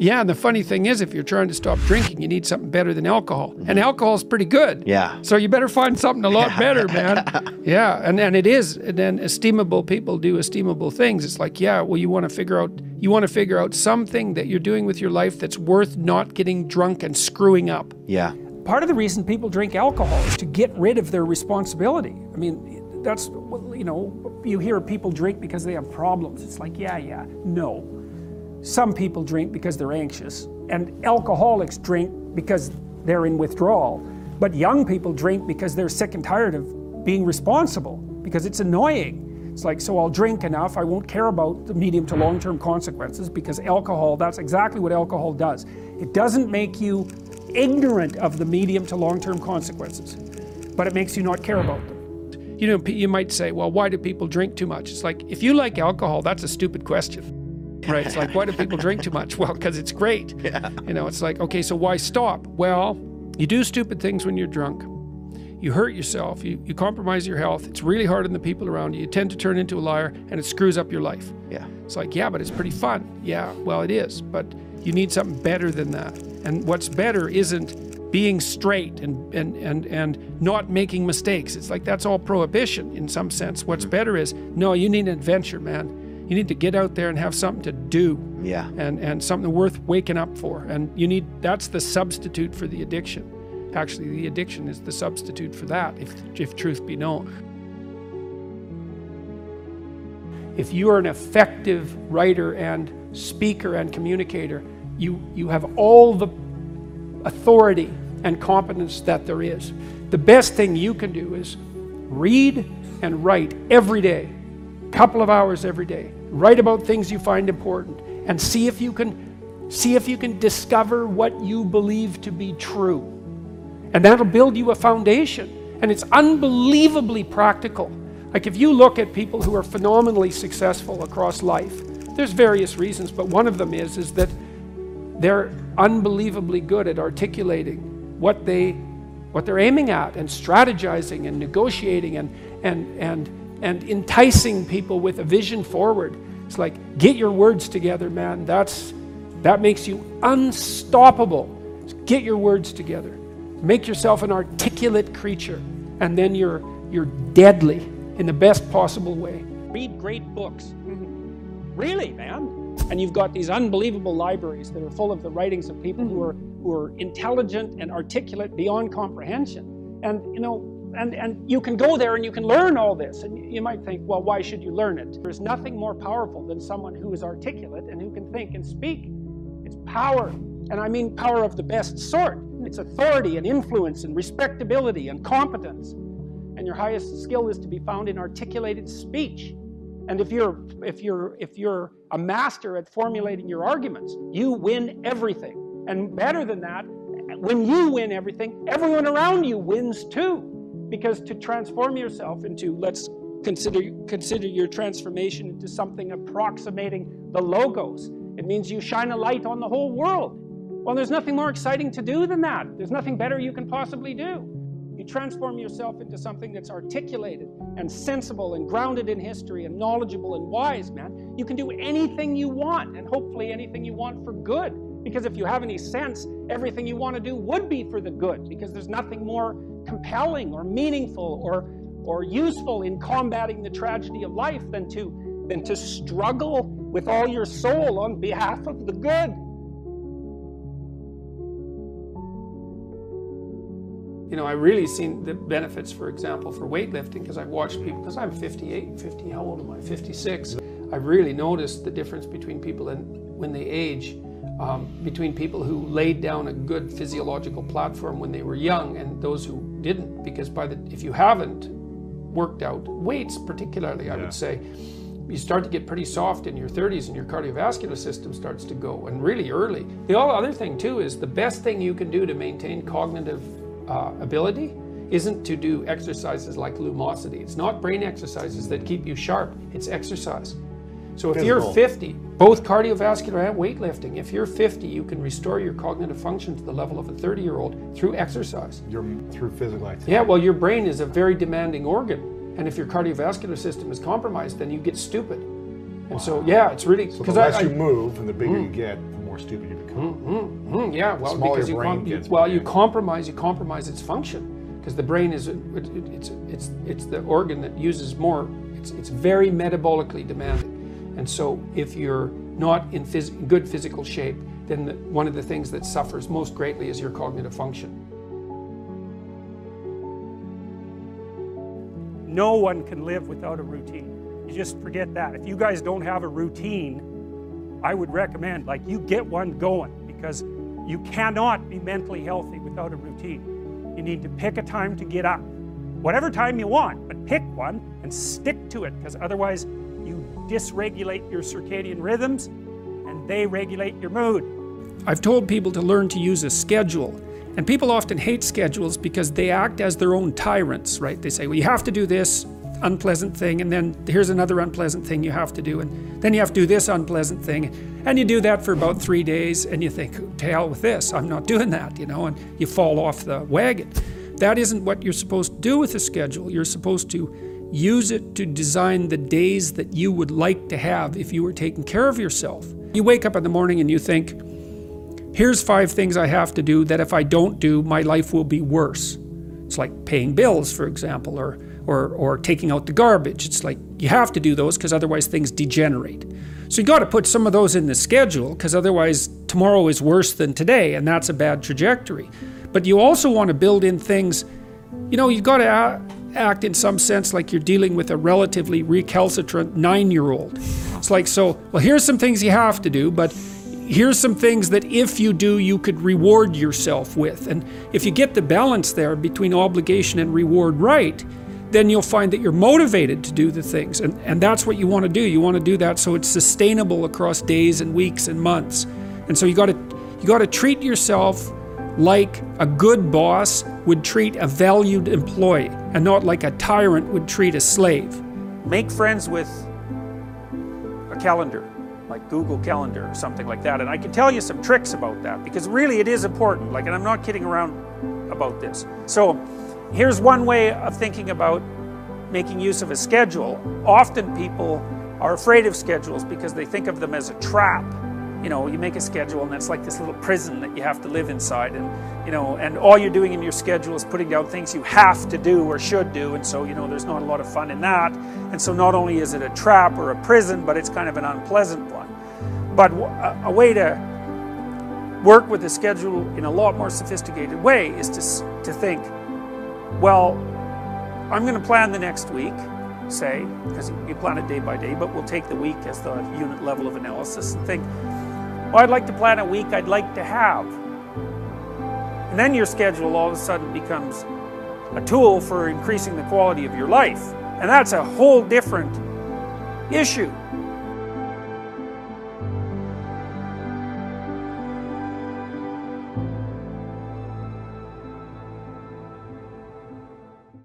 Yeah, and the funny thing is, if you're trying to stop drinking, you need something better than alcohol. And mm-hmm. alcohol's pretty good. Yeah. So you better find something a lot better, man. Yeah, and, and it is. And then estimable people do estimable things. It's like, yeah, well, you want to figure out you want to figure out something that you're doing with your life that's worth not getting drunk and screwing up. Yeah. Part of the reason people drink alcohol is to get rid of their responsibility. I mean, that's you know, you hear people drink because they have problems. It's like, yeah, yeah. No. Some people drink because they're anxious, and alcoholics drink because they're in withdrawal. But young people drink because they're sick and tired of being responsible, because it's annoying. It's like, so I'll drink enough, I won't care about the medium to long term consequences, because alcohol, that's exactly what alcohol does. It doesn't make you ignorant of the medium to long term consequences, but it makes you not care about them. You know, you might say, well, why do people drink too much? It's like, if you like alcohol, that's a stupid question right? It's like, why do people drink too much? Well, because it's great. Yeah. You know, it's like, okay, so why stop? Well, you do stupid things when you're drunk. You hurt yourself. You, you compromise your health. It's really hard on the people around you. You tend to turn into a liar, and it screws up your life. Yeah. It's like, yeah, but it's pretty fun. Yeah, well, it is. But you need something better than that. And what's better isn't being straight and, and, and, and not making mistakes. It's like that's all prohibition in some sense. What's better is, no, you need an adventure, man you need to get out there and have something to do. Yeah. And and something worth waking up for. And you need that's the substitute for the addiction. Actually, the addiction is the substitute for that, if if truth be known. If you are an effective writer and speaker and communicator, you you have all the authority and competence that there is. The best thing you can do is read and write every day, a couple of hours every day Write about things you find important and see if you can see if you can discover what you believe to be true. And that'll build you a foundation. And it's unbelievably practical. Like if you look at people who are phenomenally successful across life, there's various reasons, but one of them is is that they're unbelievably good at articulating what they what they're aiming at and strategizing and negotiating and and and and enticing people with a vision forward. It's like, get your words together, man. That's, that makes you unstoppable. Get your words together. Make yourself an articulate creature, and then you're, you're deadly in the best possible way. Read great books. Mm-hmm. Really, man. And you've got these unbelievable libraries that are full of the writings of people who are, who are intelligent and articulate beyond comprehension. And, you know, and, and you can go there and you can learn all this. And you might think, well, why should you learn it? There's nothing more powerful than someone who is articulate and who can think and speak. It's power. And I mean power of the best sort. It's authority and influence and respectability and competence. And your highest skill is to be found in articulated speech. And if you're if you're if you're a master at formulating your arguments, you win everything. And better than that, when you win everything, everyone around you wins too. Because to transform yourself into, let's consider, consider your transformation into something approximating the logos. It means you shine a light on the whole world. Well, there's nothing more exciting to do than that. There's nothing better you can possibly do. You transform yourself into something that's articulated and sensible and grounded in history and knowledgeable and wise, man. You can do anything you want and hopefully anything you want for good. Because if you have any sense, everything you want to do would be for the good because there's nothing more compelling or meaningful or, or useful in combating the tragedy of life than to, than to struggle with all your soul on behalf of the good. You know, I really seen the benefits, for example, for weightlifting because I've watched people, because I'm 58, 50, how old am I? 56. I've really noticed the difference between people and when they age um, between people who laid down a good physiological platform when they were young and those who didn't. Because by the if you haven't worked out weights, particularly, I would say, you start to get pretty soft in your 30s and your cardiovascular system starts to go, and really early. The other thing too is the best thing you can do to maintain cognitive uh, ability isn't to do exercises like lumosity. It's not brain exercises that keep you sharp. It's exercise. So if Physical. you're 50, both cardiovascular and weightlifting, if you're 50, you can restore your cognitive function to the level of a 30 year old through exercise. Through physical activity. Yeah, well, your brain is a very demanding organ. And if your cardiovascular system is compromised, then you get stupid. And wow. so, yeah, it's really because so the less I, you move and the bigger mm, you get, the more stupid you become. Mm-hmm. Mm, yeah, well, because you, com- you gets well, you compromise, you compromise its function because the brain is it, it, it's it's it's the organ that uses more. It's it's very metabolically demanding, and so if you're not in phys- good physical shape, then the, one of the things that suffers most greatly is your cognitive function. no one can live without a routine. You just forget that. If you guys don't have a routine, I would recommend like you get one going because you cannot be mentally healthy without a routine. You need to pick a time to get up. Whatever time you want, but pick one and stick to it because otherwise dysregulate your circadian rhythms and they regulate your mood. I've told people to learn to use a schedule. And people often hate schedules because they act as their own tyrants, right? They say, well, you have to do this unpleasant thing, and then here's another unpleasant thing you have to do, and then you have to do this unpleasant thing. And you do that for about three days, and you think, to hell with this, I'm not doing that, you know, and you fall off the wagon. That isn't what you're supposed to do with a schedule. You're supposed to use it to design the days that you would like to have if you were taking care of yourself. You wake up in the morning and you think, here's five things I have to do that if I don't do, my life will be worse. It's like paying bills, for example, or, or, or taking out the garbage. It's like you have to do those because otherwise things degenerate. So you got to put some of those in the schedule because otherwise tomorrow is worse than today, and that's a bad trajectory. But you also want to build in things, you know, you've got to act in some sense like you're dealing with a relatively recalcitrant nine year old. It's like, so, well, here's some things you have to do, but here's some things that if you do, you could reward yourself with. And if you get the balance there between obligation and reward right, then you'll find that you're motivated to do the things. And, and that's what you want to do. You want to do that so it's sustainable across days and weeks and months. And so you got to you got to treat yourself like a good boss would treat a valued employee and not like a tyrant would treat a slave. Make friends with a calendar, like Google Calendar or something like that. And I can tell you some tricks about that because really it is important. Like, and I'm not kidding around about this. So, here's one way of thinking about making use of a schedule. Often people are afraid of schedules because they think of them as a trap. You know, you make a schedule and it's like this little prison that you have to live inside and you know, and all you're doing in your schedule is putting down things you have to do or should do and so, you know, there's not a lot of fun in that. And so not only is it a trap or a prison, but it's kind of an unpleasant one. But a, a way to work with the schedule in a lot more sophisticated way is to, to think, well, I'm going to plan the next week, say, because you plan it day by day, but we'll take the week as the unit level of analysis and think, well, I'd like to plan a week I'd like to have. And then your schedule all of a sudden becomes a tool for increasing the quality of your life. And that's a whole different issue.